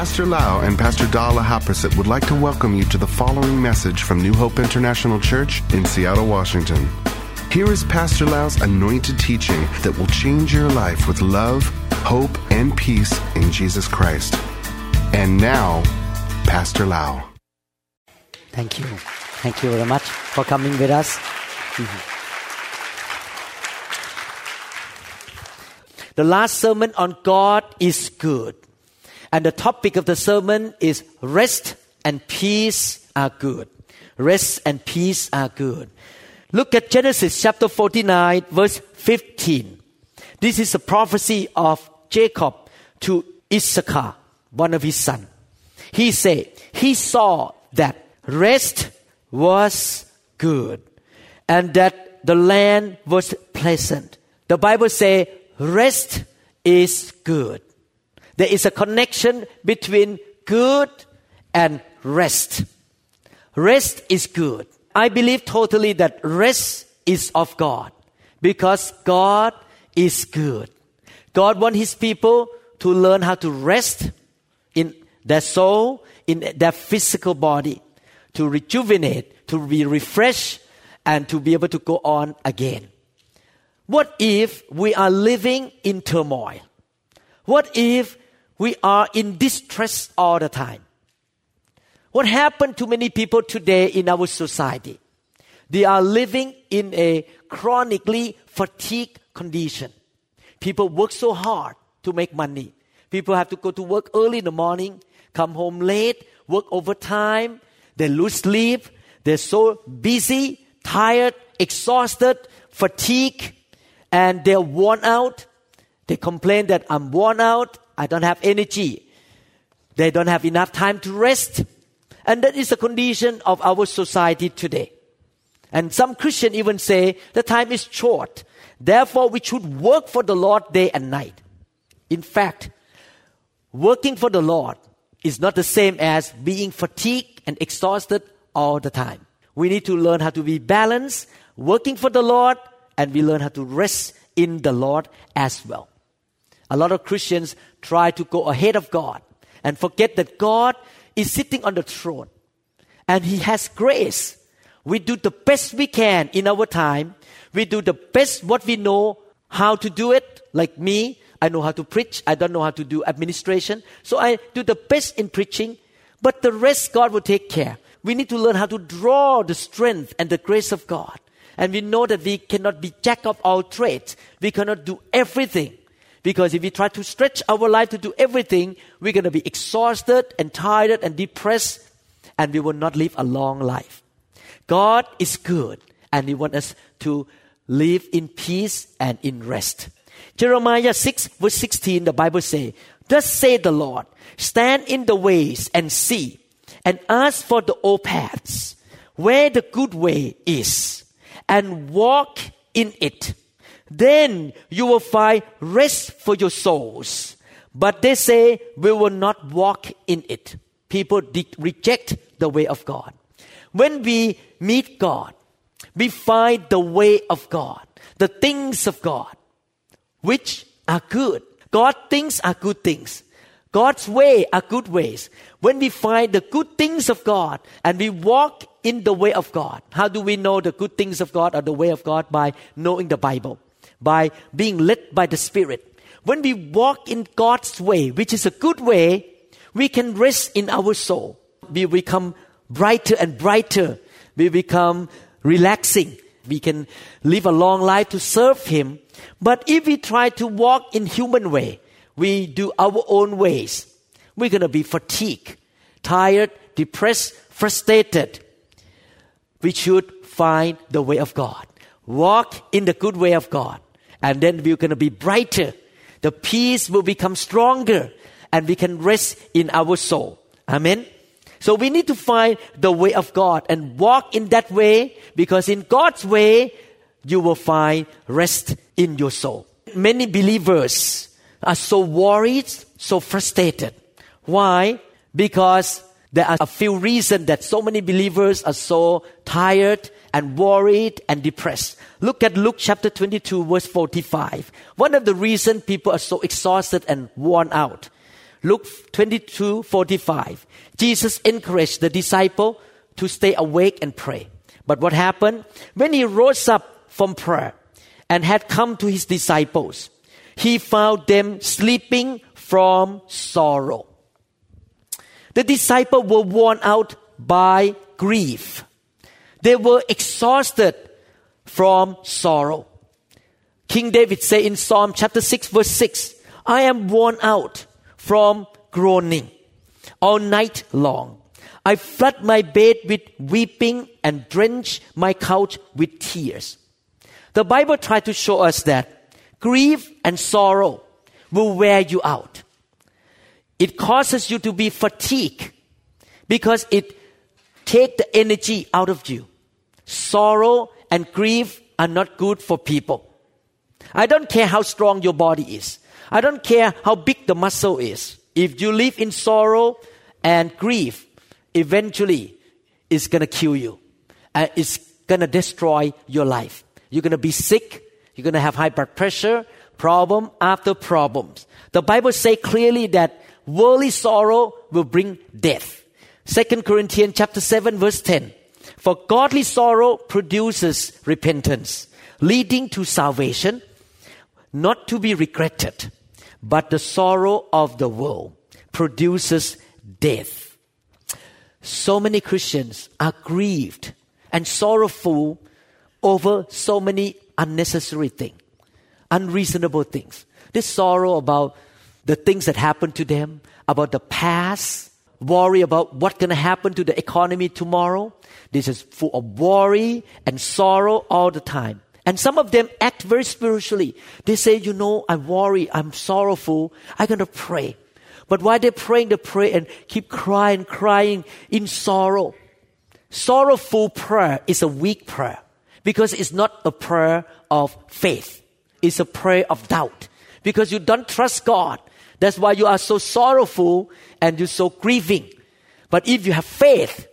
Pastor Lau and Pastor Dala Haprasit would like to welcome you to the following message from New Hope International Church in Seattle, Washington. Here is Pastor Lau's anointed teaching that will change your life with love, hope, and peace in Jesus Christ. And now, Pastor Lau. Thank you. Thank you very much for coming with us. The last sermon on God is good. And the topic of the sermon is rest and peace are good. Rest and peace are good. Look at Genesis chapter 49 verse 15. This is a prophecy of Jacob to Issachar, one of his sons. He said, he saw that rest was good and that the land was pleasant. The Bible says rest is good. There is a connection between good and rest. Rest is good. I believe totally that rest is of God because God is good. God wants His people to learn how to rest in their soul, in their physical body, to rejuvenate, to be refreshed, and to be able to go on again. What if we are living in turmoil? What if we are in distress all the time? What happened to many people today in our society? They are living in a chronically fatigued condition. People work so hard to make money. People have to go to work early in the morning, come home late, work overtime. They lose sleep. They're so busy, tired, exhausted, fatigued, and they're worn out. They complain that I'm worn out. I don't have energy. They don't have enough time to rest. And that is the condition of our society today. And some Christians even say the time is short. Therefore, we should work for the Lord day and night. In fact, working for the Lord is not the same as being fatigued and exhausted all the time. We need to learn how to be balanced, working for the Lord, and we learn how to rest in the Lord as well. A lot of Christians try to go ahead of God and forget that God is sitting on the throne and He has grace. We do the best we can in our time. We do the best what we know how to do it. Like me, I know how to preach. I don't know how to do administration. So I do the best in preaching. But the rest God will take care. We need to learn how to draw the strength and the grace of God. And we know that we cannot be jack of all trades. We cannot do everything. Because if we try to stretch our life to do everything, we're going to be exhausted and tired and depressed, and we will not live a long life. God is good, and He wants us to live in peace and in rest. Jeremiah 6 verse 16, the Bible says, Thus say the Lord, stand in the ways and see, and ask for the old paths, where the good way is, and walk in it then you will find rest for your souls. But they say we will not walk in it. People de- reject the way of God. When we meet God, we find the way of God, the things of God, which are good. God things are good things. God's way are good ways. When we find the good things of God and we walk in the way of God, how do we know the good things of God or the way of God? By knowing the Bible by being led by the Spirit. When we walk in God's way, which is a good way, we can rest in our soul. We become brighter and brighter. We become relaxing. We can live a long life to serve Him. But if we try to walk in human way, we do our own ways, we're going to be fatigued, tired, depressed, frustrated. We should find the way of God. Walk in the good way of God and then we're going to be brighter. The peace will become stronger and we can rest in our soul. Amen. So we need to find the way of God and walk in that way because in God's way, you will find rest in your soul. Many believers are so worried, so frustrated. Why? Because there are a few reasons that so many believers are so tired and worried and depressed. Look at Luke chapter 22 verse 45. One of the reasons people are so exhausted and worn out. Luke 22 45. Jesus encouraged the disciple to stay awake and pray. But what happened? When he rose up from prayer and had come to his disciples, he found them sleeping from sorrow. The disciples were worn out by grief. They were exhausted from sorrow. King David said in Psalm chapter 6 verse 6, I am worn out from groaning all night long. I flood my bed with weeping and drench my couch with tears. The Bible tries to show us that grief and sorrow will wear you out. It causes you to be fatigued because it takes the energy out of you. Sorrow and grief are not good for people. I don't care how strong your body is. I don't care how big the muscle is. If you live in sorrow and grief, eventually it's going to kill you. And it's going to destroy your life. You're going to be sick. You're going to have high blood pressure, problem after problems. The Bible says clearly that worldly sorrow will bring death. Second Corinthians chapter 7 verse 10. For godly sorrow produces repentance, leading to salvation, not to be regretted. But the sorrow of the world produces death. So many Christians are grieved and sorrowful over so many unnecessary things, unreasonable things. This sorrow about the things that happened to them, about the past, worry about what's going to happen to the economy tomorrow. This is full of worry and sorrow all the time. And some of them act very spiritually. They say, you know, I worry, I'm sorrowful, I'm going to pray. But while they're praying, they pray and keep crying, crying in sorrow. Sorrowful prayer is a weak prayer because it's not a prayer of faith. It's a prayer of doubt because you don't trust God. That's why you are so sorrowful and you're so grieving. But if you have faith,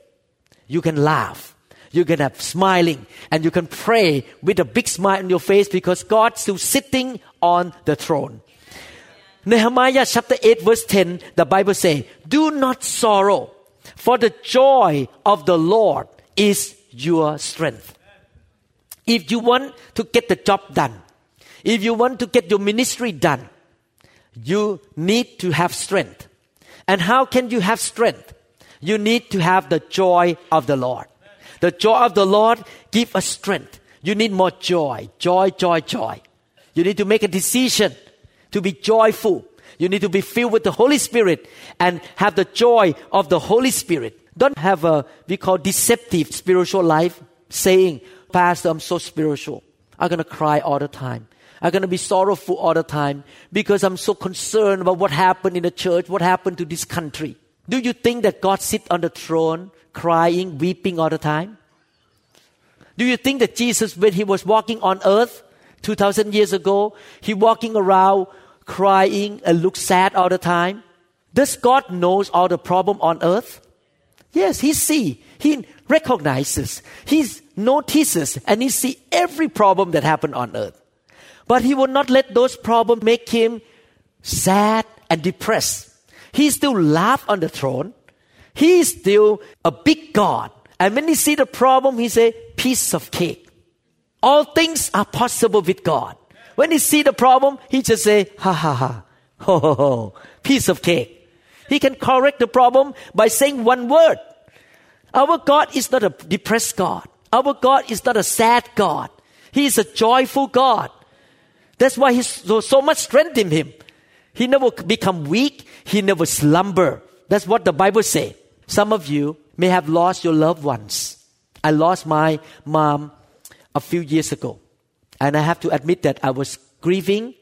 you can laugh you can have smiling and you can pray with a big smile on your face because God's still sitting on the throne. Nehemiah chapter 8 verse 10, the Bible says, Do not sorrow, for the joy of the Lord is your strength. If you want to get the job done, if you want to get your ministry done, you need to have strength. And how can you have strength? You need to have the joy of the Lord. The joy of the Lord give us strength. You need more joy, joy, joy, joy. You need to make a decision to be joyful. You need to be filled with the Holy Spirit and have the joy of the Holy Spirit. Don't have a, we call deceptive spiritual life saying, Pastor, I'm so spiritual. I'm to cry all the time. I'm going to be sorrowful all the time because I'm so concerned about what happened in the church, what happened to this country. Do you think that God sit on the throne crying, weeping all the time? Do you think that Jesus, when he was walking on earth 2000 years ago, he walking around crying and look sad all the time? Does God knows all the problem on earth? Yes, he see, he recognizes, he notices, and he see every problem that happened on earth. But he will not let those problems make him sad and depressed. He still laugh on the throne. He is still a big God. And when he see the problem, he say, piece of cake. All things are possible with God. When he see the problem, he just say, ha ha ha, ho ho ho, piece of cake. He can correct the problem by saying one word. Our God is not a depressed God. Our God is not a sad God. He is a joyful God. That's why He's so, so much strength in Him. He never become weak. He never slumber. That's what the Bible say. Some of you may have lost your loved ones. I lost my mom a few years ago. And I have to admit that I was grieving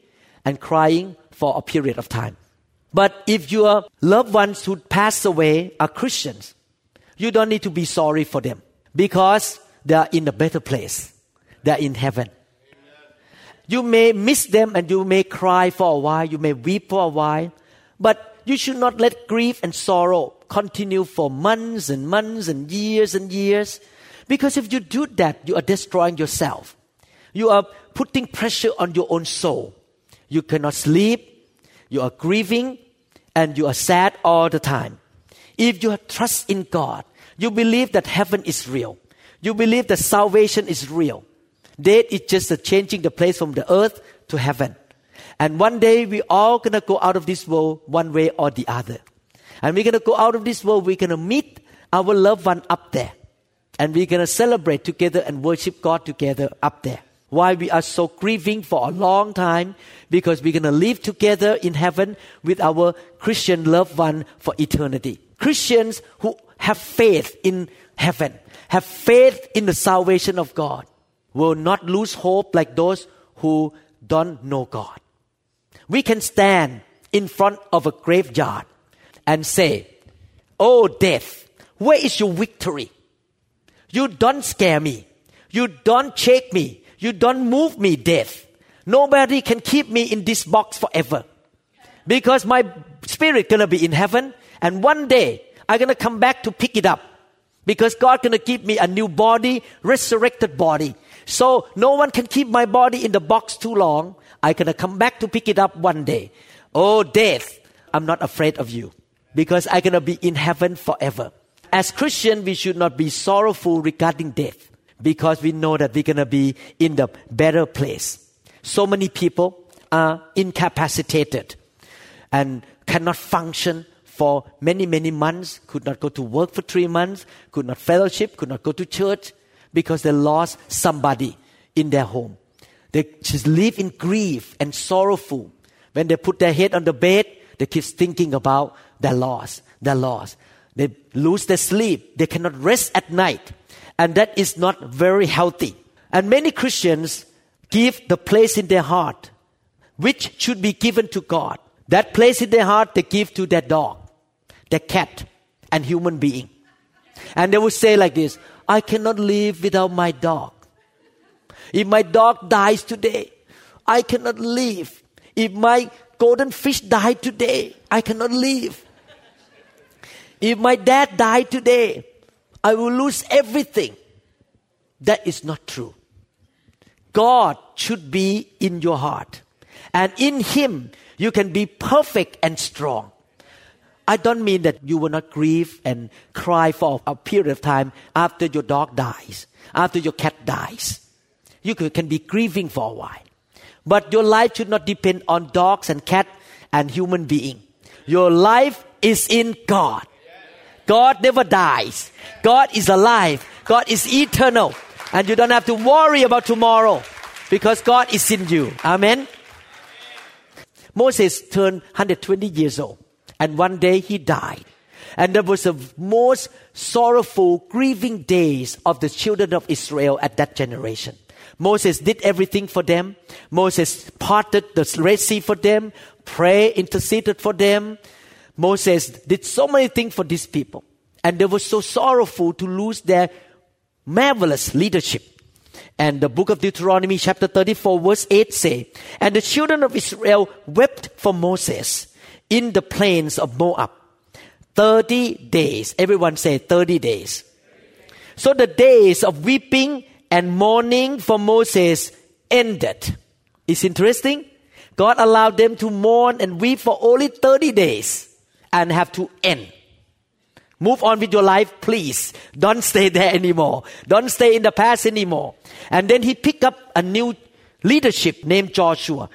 and crying for a period of time. But if your loved ones who passed away are Christians, you don't need to be sorry for them because they are in a better place. They are in heaven. You may miss them and you may cry for a while, you may weep for a while, but you should not let grief and sorrow continue for months and months and years and years. Because if you do that, you are destroying yourself. You are putting pressure on your own soul. You cannot sleep. You are grieving and you are sad all the time. If you trust in God, you believe that heaven is real. You believe that salvation is real. Death is just a changing the place from the earth to heaven. And one day we all gonna go out of this world one way or the other. And we're gonna go out of this world, we're gonna meet our loved one up there. And we're gonna celebrate together and worship God together up there. Why we are so grieving for a long time? Because we're gonna live together in heaven with our Christian loved one for eternity. Christians who have faith in heaven, have faith in the salvation of God, will not lose hope like those who don't know God. We can stand in front of a graveyard and say, Oh, death, where is your victory? You don't scare me. You don't shake me. You don't move me, death. Nobody can keep me in this box forever. Because my spirit gonna be in heaven and one day I'm gonna come back to pick it up. Because God gonna give me a new body, resurrected body. So no one can keep my body in the box too long. I'm gonna come back to pick it up one day. Oh death, I'm not afraid of you. Because I'm gonna be in heaven forever. As Christians, we should not be sorrowful regarding death. Because we know that we're gonna be in the better place. So many people are incapacitated and cannot function for many, many months, could not go to work for three months, could not fellowship, could not go to church because they lost somebody in their home. They just live in grief and sorrowful. When they put their head on the bed, they keep thinking about their loss, their loss. They lose their sleep. They cannot rest at night. And that is not very healthy. And many Christians give the place in their heart, which should be given to God. That place in their heart they give to their dog their cat and human being. And they will say like this, I cannot live without my dog. If my dog dies today, I cannot live. If my golden fish died today, I cannot live. If my dad died today, I will lose everything. That is not true. God should be in your heart. And in Him, you can be perfect and strong. I don't mean that you will not grieve and cry for a period of time after your dog dies, after your cat dies. You can be grieving for a while. But your life should not depend on dogs and cat and human being. Your life is in God. God never dies. God is alive. God is eternal. And you don't have to worry about tomorrow because God is in you. Amen. Moses turned 120 years old. And one day he died. And that was the most sorrowful, grieving days of the children of Israel at that generation. Moses did everything for them. Moses parted the Red Sea for them, pray, interceded for them. Moses did so many things for these people. And they were so sorrowful to lose their marvelous leadership. And the book of Deuteronomy chapter 34 verse 8 say, And the children of Israel wept for Moses in the plains of Moab. 30 days. Everyone say 30 days. So the days of weeping and mourning for Moses ended. It's interesting. God allowed them to mourn and weep for only 30 days and have to end. Move on with your life, please. Don't stay there anymore. Don't stay in the past anymore. And then he picked up a new leadership named Joshua.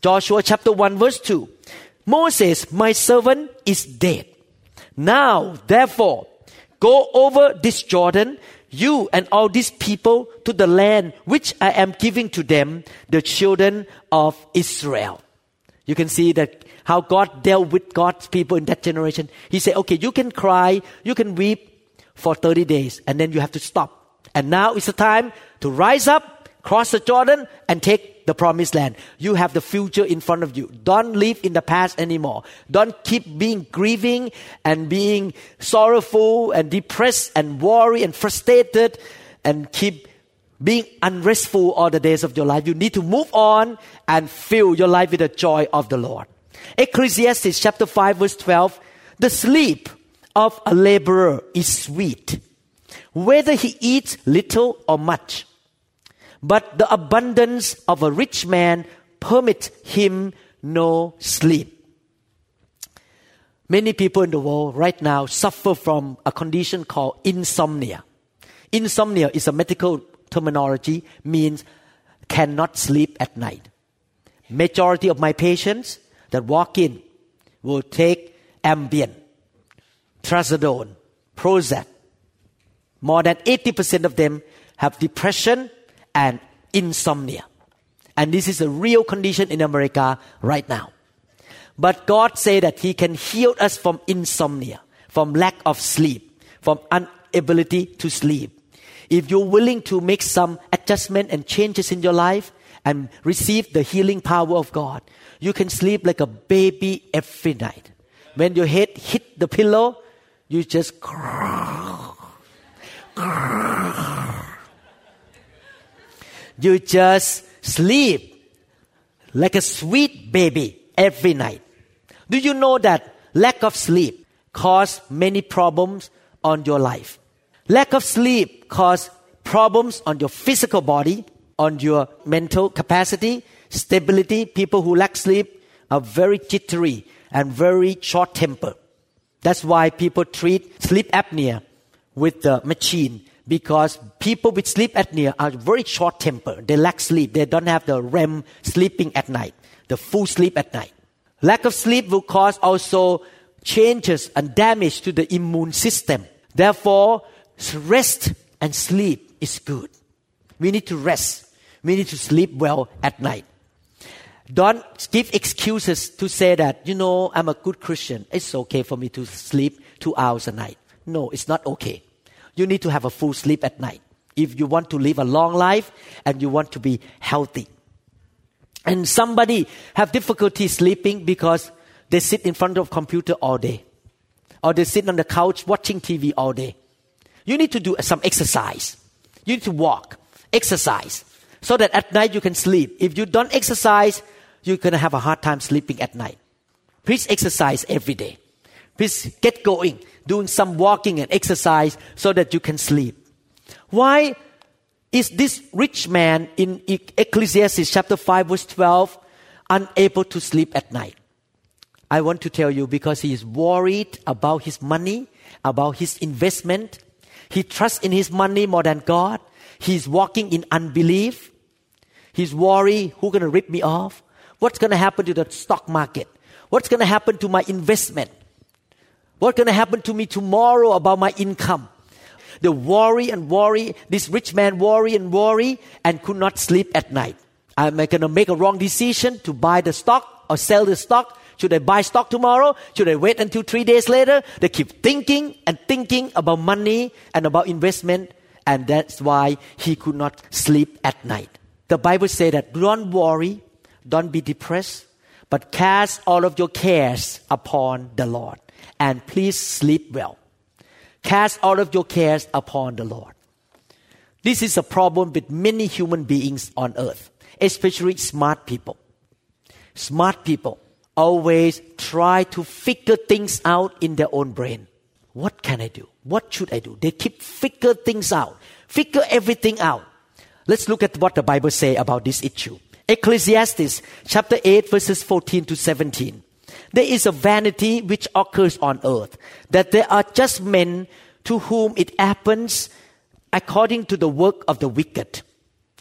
Joshua chapter 1 verse 2. Moses, my servant, is dead. Now, therefore, go over this Jordan, you and all these people, to the land which I am giving to them, the children of Israel. You can see that how God dealt with God's people in that generation. He said, okay, you can cry, you can weep for 30 days, and then you have to stop. And now is the time to rise up, cross the Jordan, and take the promised land. You have the future in front of you. Don't live in the past anymore. Don't keep being grieving and being sorrowful and depressed and worried and frustrated and keep being unrestful all the days of your life. You need to move on and fill your life with the joy of the Lord. Ecclesiastes chapter 5 verse 12. The sleep of a laborer is sweet, whether he eats little or much but the abundance of a rich man permits him no sleep. Many people in the world right now suffer from a condition called insomnia. Insomnia is a medical terminology, means cannot sleep at night. Majority of my patients that walk in will take Ambien, Trazodone, Prozac. More than 80% of them have depression and insomnia. And this is a real condition in America right now. But God said that He can heal us from insomnia, from lack of sleep, from inability to sleep. If you're willing to make some adjustment and changes in your life and receive the healing power of God, you can sleep like a baby every night. When your head hit the pillow, you just you just sleep like a sweet baby every night. Do you know that lack of sleep cause many problems on your life? Lack of sleep cause problems on your physical body, on your mental capacity, stability. People who lack sleep are very jittery and very short tempered. That's why people treat sleep apnea with the machine because people with sleep apnea are very short tempered. They lack sleep. They don't have the REM sleeping at night, the full sleep at night. Lack of sleep will cause also changes and damage to the immune system. Therefore, rest and sleep is good. We need to rest. We need to sleep well at night. Don't give excuses to say that, you know, I'm a good Christian. It's okay for me to sleep two hours a night. No, it's not okay. You need to have a full sleep at night if you want to live a long life and you want to be healthy. And somebody have difficulty sleeping because they sit in front of computer all day. Or they sit on the couch watching TV all day. You need to do some exercise. You need to walk, exercise, so that at night you can sleep. If you don't exercise, you're going to have a hard time sleeping at night. Please exercise every day. Please get going, doing some walking and exercise so that you can sleep. Why is this rich man in Ecclesiastes chapter 5 verse 12 unable to sleep at night? I want to tell you because he is worried about his money, about his investment. He trusts in his money more than God. He's walking in unbelief. He's worried, who's going to rip me off? What's going to happen to the stock market? What's going to happen to my investment? What's going to happen to me tomorrow about my income? The worry and worry, this rich man worry and worry and could not sleep at night. Am I going to make a wrong decision to buy the stock or sell the stock? Should I buy stock tomorrow? Should I wait until three days later? They keep thinking and thinking about money and about investment, and that's why he could not sleep at night. The Bible says that don't worry, don't be depressed, but cast all of your cares upon the Lord, and please sleep well. Cast all of your cares upon the Lord. This is a problem with many human beings on earth, especially smart people. Smart people always try to figure things out in their own brain. What can I do? What should I do? They keep figure things out, figure everything out. Let's look at what the Bible say about this issue. Ecclesiastes chapter 8 verses 14 to 17 there is a vanity which occurs on earth, that there are just men to whom it happens according to the work of the wicked.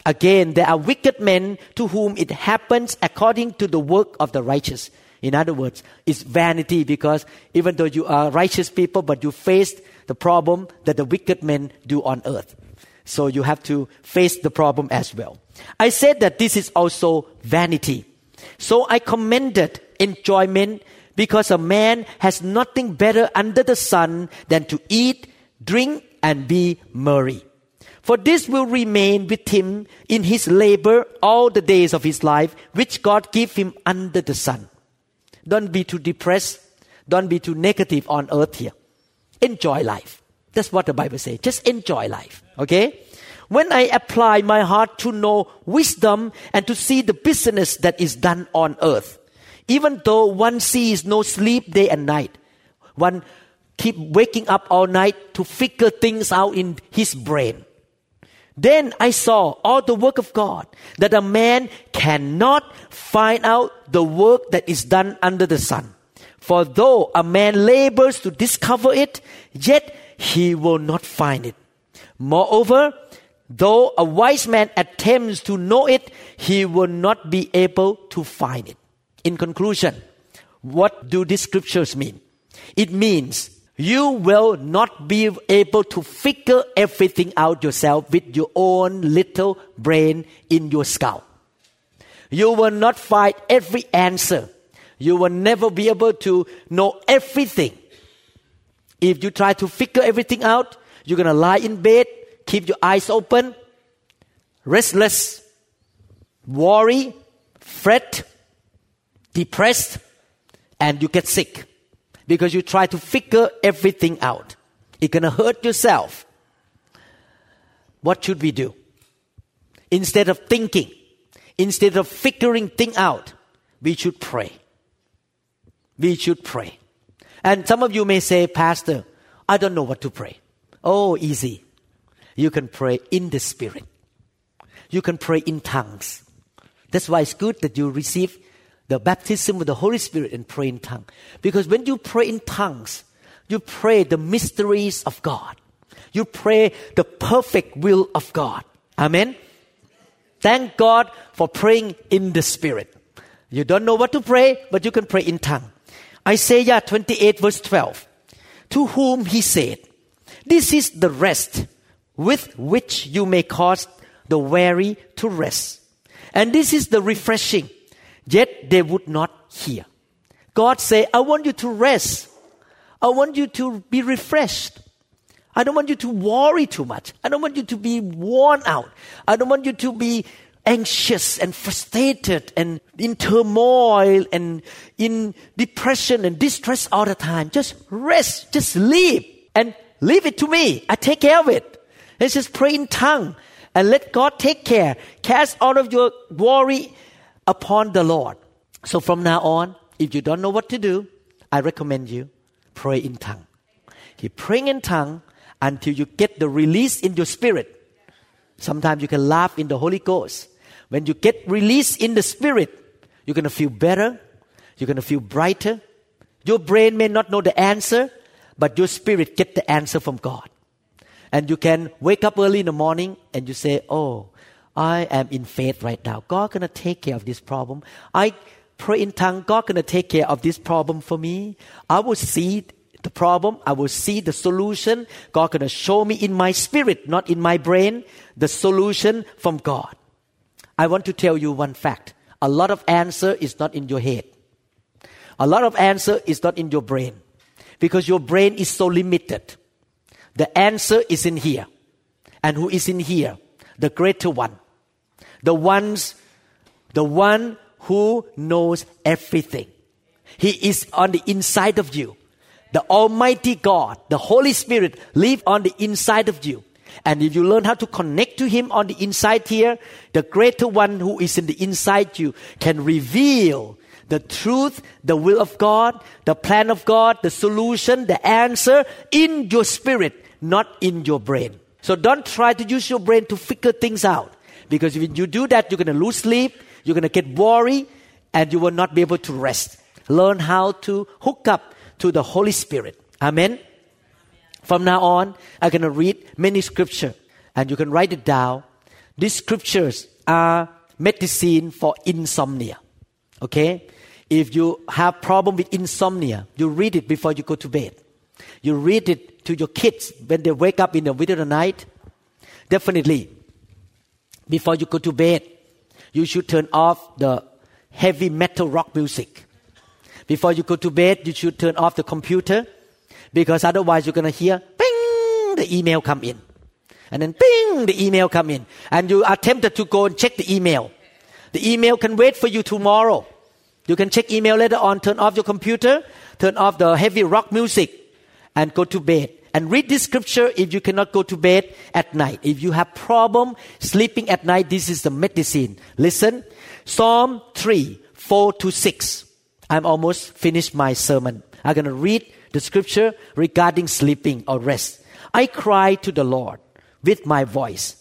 Again, there are wicked men to whom it happens according to the work of the righteous. In other words, it's vanity because even though you are righteous people, but you face the problem that the wicked men do on earth. So you have to face the problem as well. I said that this is also vanity. So I commended enjoyment because a man has nothing better under the sun than to eat, drink, and be merry. For this will remain with him in his labor all the days of his life, which God gave him under the sun. Don't be too depressed. Don't be too negative on earth here. Enjoy life. That's what the Bible says. Just enjoy life. Okay? When I apply my heart to know wisdom and to see the business that is done on earth, even though one sees no sleep day and night, one keep waking up all night to figure things out in his brain. Then I saw all the work of God that a man cannot find out the work that is done under the sun. For though a man labors to discover it, yet he will not find it. Moreover, though a wise man attempts to know it, he will not be able to find it. In conclusion, what do these scriptures mean? It means you will not be able to figure everything out yourself with your own little brain in your skull. You will not find every answer. You will never be able to know everything. If you try to figure everything out, you're going to lie in bed, keep your eyes open, restless, worry, fret, depressed, and you get sick because you try to figure everything out. It's going to hurt yourself. What should we do? Instead of thinking, instead of figuring things out, we should pray. We should pray. And some of you may say, Pastor, I don't know what to pray. Oh, easy. You can pray in the Spirit. You can pray in tongues. That's why it's good that you receive the baptism with the Holy Spirit and pray in tongues. Because when you pray in tongues, you pray the mysteries of God. You pray the perfect will of God. Amen. Thank God for praying in the Spirit. You don't know what to pray, but you can pray in tongue. Isaiah 28 verse 12. To whom he said, This is the rest with which you may cause the weary to rest. And this is the refreshing Yet they would not hear. God say, I want you to rest. I want you to be refreshed. I don't want you to worry too much. I don't want you to be worn out. I don't want you to be anxious and frustrated and in turmoil and in depression and distress all the time. Just rest, just sleep and leave it to me. I take care of it. Let's just pray in tongue and let God take care. Cast all of your worry upon the Lord. So from now on, if you don't know what to do, I recommend you pray in tongue. Keep praying in tongue until you get the release in your spirit. Sometimes you can laugh in the Holy Ghost. When you get release in the spirit, you're going to feel better. You're going to feel brighter. Your brain may not know the answer, but your spirit get the answer from God. And you can wake up early in the morning and you say, Oh, I am in faith right now. God gonna take care of this problem. I pray in tongue. God gonna take care of this problem for me. I will see the problem. I will see the solution. God gonna show me in my spirit, not in my brain, the solution from God. I want to tell you one fact. A lot of answer is not in your head. A lot of answer is not in your brain because your brain is so limited. The answer is in here. And who is in here? The greater one the ones, the one who knows everything. He is on the inside of you. The Almighty God, the Holy Spirit live on the inside of you. And if you learn how to connect to Him on the inside here, the greater one who is in the inside you can reveal the truth, the will of God, the plan of God, the solution, the answer in your spirit, not in your brain. So don't try to use your brain to figure things out. Because if you do that, you're going to lose sleep, you're going to get worried, and you will not be able to rest. Learn how to hook up to the Holy Spirit. Amen. From now on, I'm going to read many scripture, and you can write it down. These scriptures are medicine for insomnia. Okay? If you have problem with insomnia, you read it before you go to bed. You read it to your kids when they wake up in the middle of the night. Definitely, before you go to bed, you should turn off the heavy metal rock music. Before you go to bed, you should turn off the computer because otherwise you're going to hear ping, the email come in. And then ping, the email come in. And you are tempted to go and check the email. The email can wait for you tomorrow. You can check email later on, turn off your computer, turn off the heavy rock music, and go to bed and read this scripture if you cannot go to bed at night. If you have problem sleeping at night, this is the medicine. Listen, Psalm 3, 4 to 6. I'm almost finished my sermon. I'm going to read the scripture regarding sleeping or rest. I cried to the Lord with my voice,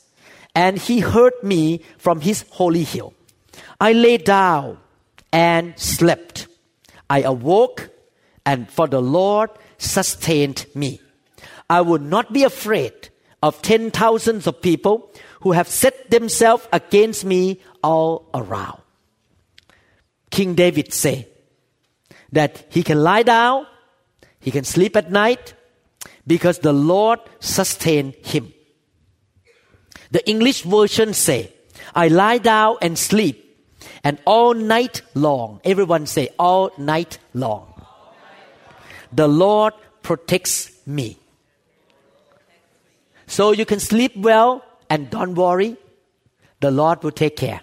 and he heard me from his holy hill. I lay down and slept. I awoke and for the Lord sustained me. I would not be afraid of ten thousands of people who have set themselves against me all around. King David say that he can lie down, he can sleep at night because the Lord sustained him. The English version say, I lie down and sleep and all night long, everyone say all night long. The Lord protects me. So you can sleep well and don't worry. The Lord will take care.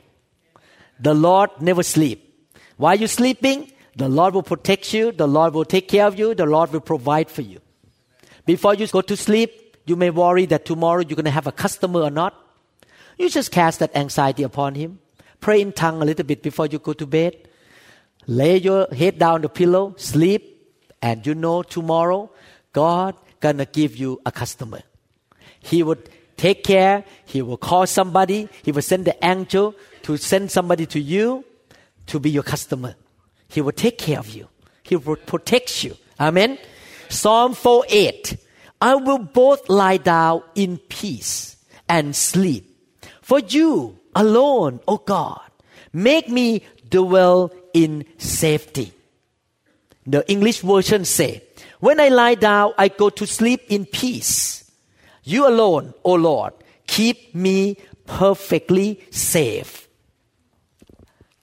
The Lord never sleep. While you're sleeping, the Lord will protect you. The Lord will take care of you. The Lord will provide for you. Before you go to sleep, you may worry that tomorrow you're going to have a customer or not. You just cast that anxiety upon Him. Pray in tongue a little bit before you go to bed. Lay your head down on the pillow, sleep, and you know tomorrow God gonna give you a customer. He would take care. He will call somebody. He will send the angel to send somebody to you to be your customer. He will take care of you. He will protect you. Amen. Psalm 4 8. I will both lie down in peace and sleep. For you alone, O God, make me dwell in safety. The English version say, When I lie down, I go to sleep in peace. You alone, O Lord, keep me perfectly safe.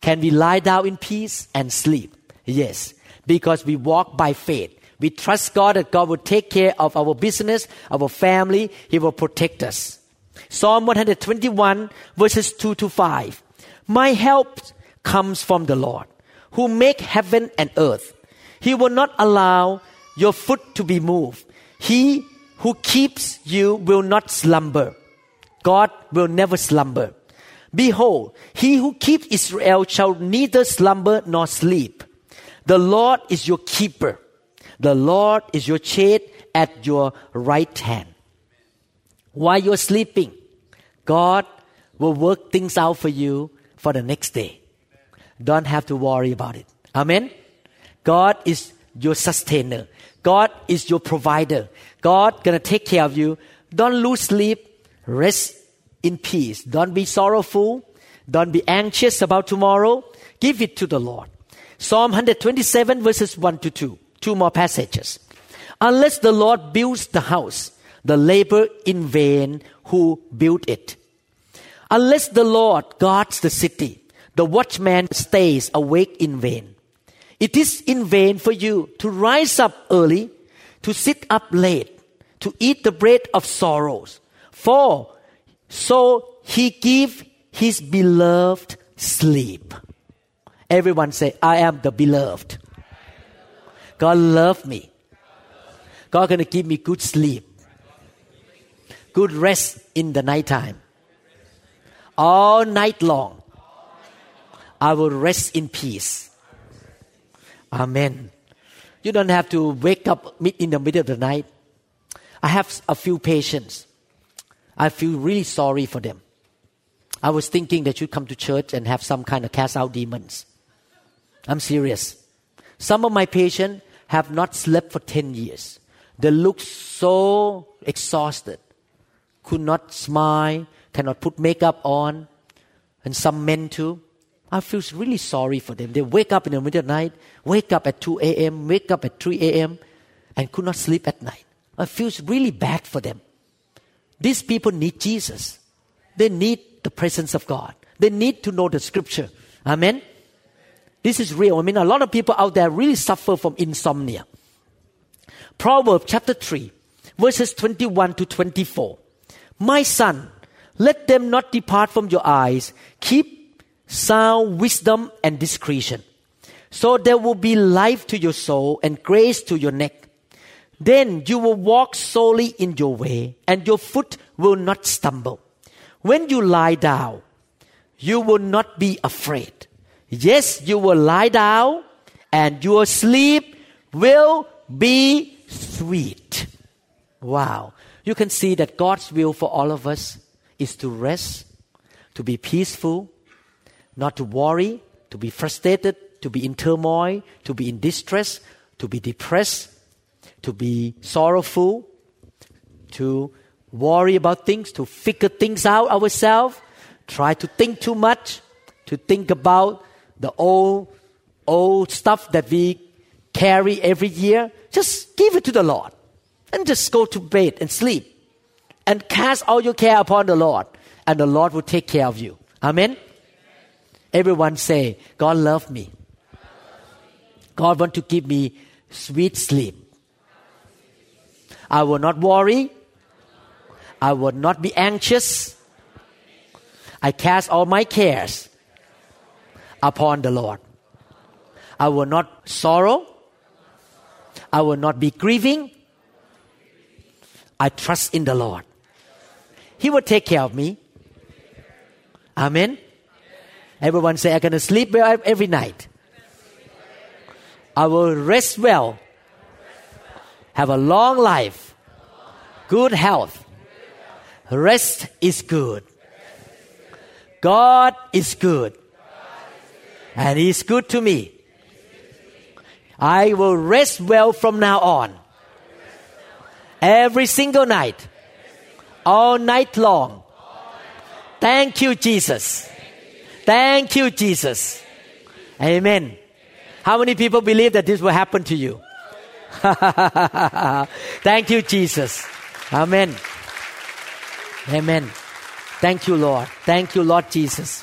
Can we lie down in peace and sleep? Yes, because we walk by faith. We trust God that God will take care of our business, our family. He will protect us. Psalm 121 verses 2 to 5. My help comes from the Lord who make heaven and earth. He will not allow your foot to be moved. He who keeps you will not slumber. God will never slumber. Behold, he who keeps Israel shall neither slumber nor sleep. The Lord is your keeper. The Lord is your shade at your right hand. While you're sleeping, God will work things out for you for the next day. Don't have to worry about it. Amen. God is your sustainer. God is your provider. God gonna take care of you. Don't lose sleep. Rest in peace. Don't be sorrowful. Don't be anxious about tomorrow. Give it to the Lord. Psalm 127 verses 1 to 2. Two more passages. Unless the Lord builds the house, the labor in vain who built it. Unless the Lord guards the city, the watchman stays awake in vain. It is in vain for you to rise up early, to sit up late, to eat the bread of sorrows. For so he give his beloved sleep. Everyone say, I am the beloved. God love me. God gonna give me good sleep. Good rest in the nighttime. All night long. I will rest in peace. Amen. You don't have to wake up in the middle of the night. I have a few patients. I feel really sorry for them. I was thinking that you come to church and have some kind of cast out demons. I'm serious. Some of my patients have not slept for 10 years. They look so exhausted, could not smile, cannot put makeup on, and some men too. I feel really sorry for them. They wake up in the middle of the night, wake up at 2 a.m., wake up at 3 a.m., and could not sleep at night. I feel really bad for them. These people need Jesus. They need the presence of God. They need to know the scripture. Amen. This is real. I mean, a lot of people out there really suffer from insomnia. Proverbs chapter 3, verses 21 to 24. My son, let them not depart from your eyes. Keep sound wisdom and discretion. So there will be life to your soul and grace to your neck. Then you will walk solely in your way, and your foot will not stumble. When you lie down, you will not be afraid. Yes, you will lie down, and your sleep will be sweet. Wow. You can see that God's will for all of us is to rest, to be peaceful, not to worry, to be frustrated, to be in turmoil, to be in distress, to be depressed, to be sorrowful, to worry about things, to figure things out ourselves, try to think too much, to think about the old, old stuff that we carry every year. Just give it to the Lord and just go to bed and sleep and cast all your care upon the Lord and the Lord will take care of you. Amen. Everyone say, God love me. God want to give me sweet sleep. I will not worry. I will not be anxious. I cast all my cares upon the Lord. I will not sorrow. I will not be grieving. I trust in the Lord. He will take care of me. Amen. Everyone say, I'm going to sleep well every night. I will rest well, have a long life, good health. Rest is good. God is good. And He is good to me. I will rest well from now on. Every single night. All night long. Thank you, Jesus. Thank you, Jesus. Amen. How many people believe that this will happen to you? Thank you, Jesus. Amen. Amen. Thank you, Lord. Thank you, Lord Jesus.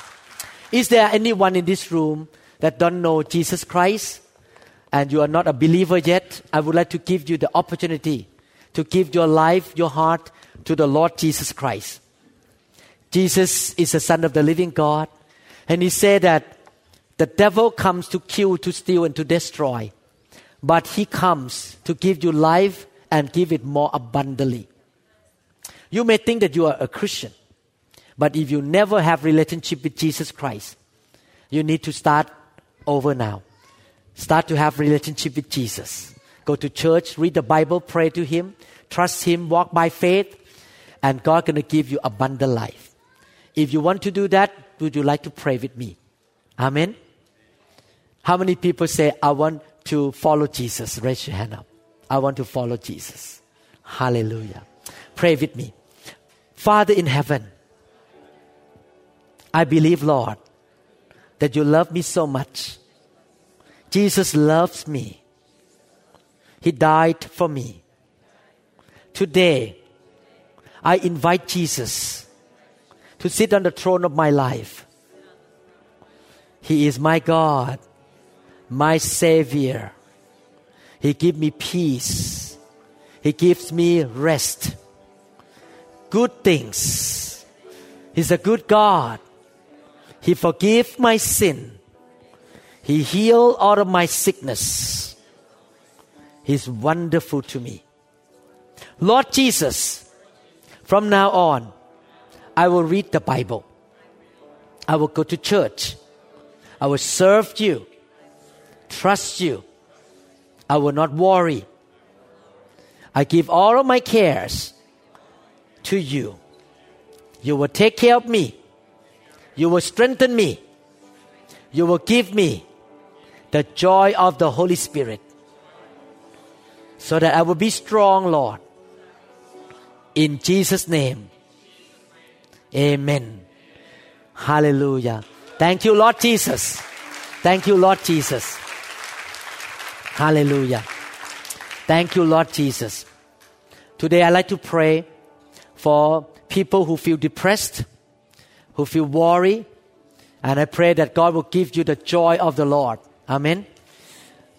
Is there anyone in this room that don't know Jesus Christ and you are not a believer yet? I would like to give you the opportunity to give your life, your heart to the Lord Jesus Christ. Jesus is the Son of the living God. And he said that the devil comes to kill, to steal, and to destroy. But he comes to give you life and give it more abundantly. You may think that you are a Christian, but if you never have relationship with Jesus Christ, you need to start over now. Start to have relationship with Jesus. Go to church, read the Bible, pray to Him, trust Him, walk by faith, and God gonna give you abundant life. If you want to do that, would you like to pray with me? Amen. How many people say, I want to follow Jesus? Raise your hand up. I want to follow Jesus. Hallelujah. Pray with me. Father in heaven, I believe, Lord, that you love me so much. Jesus loves me. He died for me. Today, I invite Jesus to sit on the throne of my life. He is my God, my Savior. He gives me peace. He gives me rest good things. He's a good God. He forgive my sin. He heal all of my sickness. He's wonderful to me. Lord Jesus, from now on, I will read the Bible. I will go to church. I will serve you, trust you. I will not worry. I give all of my cares to you. You will take care of me. You will strengthen me. You will give me the joy of the Holy Spirit so that I will be strong, Lord. In Jesus' name. Amen. Hallelujah. Thank you, Lord Jesus. Thank you, Lord Jesus. Hallelujah. Thank you, Lord Jesus. Today I'd like to pray for people who feel depressed, who feel worried. And I pray that God will give you the joy of the Lord. Amen.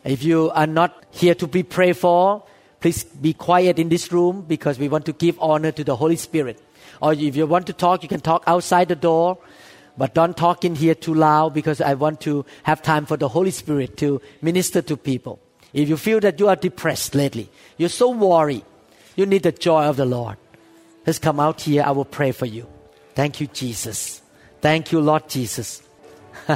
If you are not here to be prayed for, please be quiet in this room because we want to give honor to the Holy Spirit. Or if you want to talk, you can talk outside the door, but don't talk in here too loud because I want to have time for the Holy Spirit to minister to people. If you feel that you are depressed lately, you're so worried, you need the joy of the Lord. Let's come out here. I will pray for you. Thank you, Jesus. Thank you, Lord Jesus.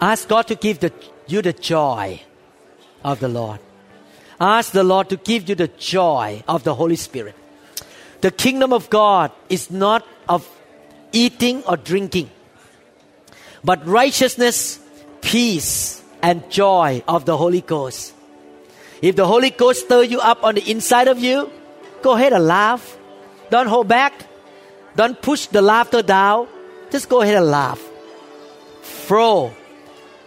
Ask God to give the, you the joy of the Lord. Ask the Lord to give you the joy of the Holy Spirit. The kingdom of God is not of eating or drinking. but righteousness, peace, and joy of the Holy Ghost. If the Holy Ghost stir you up on the inside of you, go ahead and laugh. Don't hold back. Don't push the laughter down. Just go ahead and laugh. Flow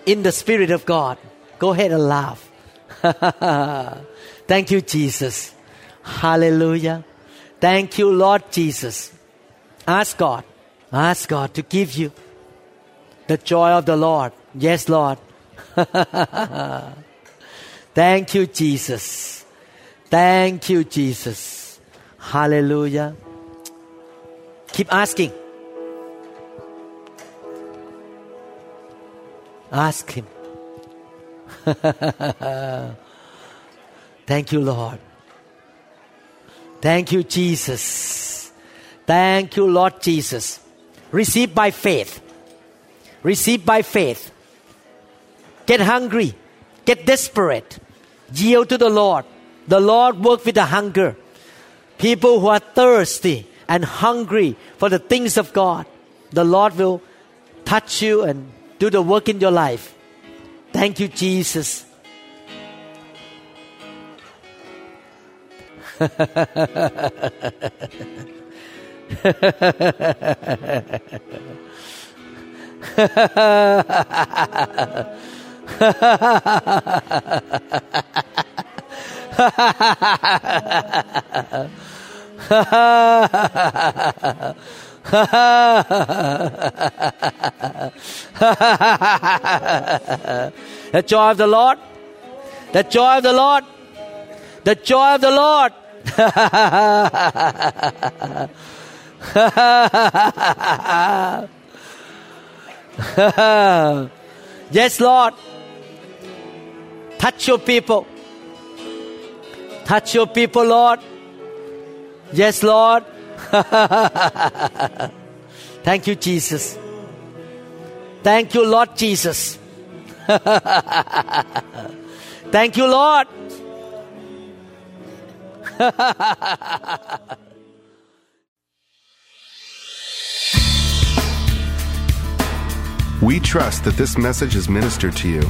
in the Spirit of God. Go ahead and laugh. Thank you, Jesus. Hallelujah. Thank you, Lord Jesus. Ask God. Ask God to give you the joy of the Lord. Yes, Lord. Thank you, Jesus. Thank you, Jesus. Hallelujah. Keep asking. Ask Him. Thank you, Lord. Thank you, Jesus. Thank you, Lord Jesus. Receive by faith. Receive by faith. Get hungry. Get desperate. Yield to the Lord. The Lord work with the hunger. People who are thirsty and hungry for the things of God, the Lord will touch you and do the work in your life. Thank you, Jesus. the joy of the Lord, the joy of the Lord, the joy of the Lord. yes, Lord. Touch your people. Touch your people, Lord. Yes, Lord. Thank you, Jesus. Thank you, Lord Jesus. Thank you, Lord. We trust that this message is ministered to you.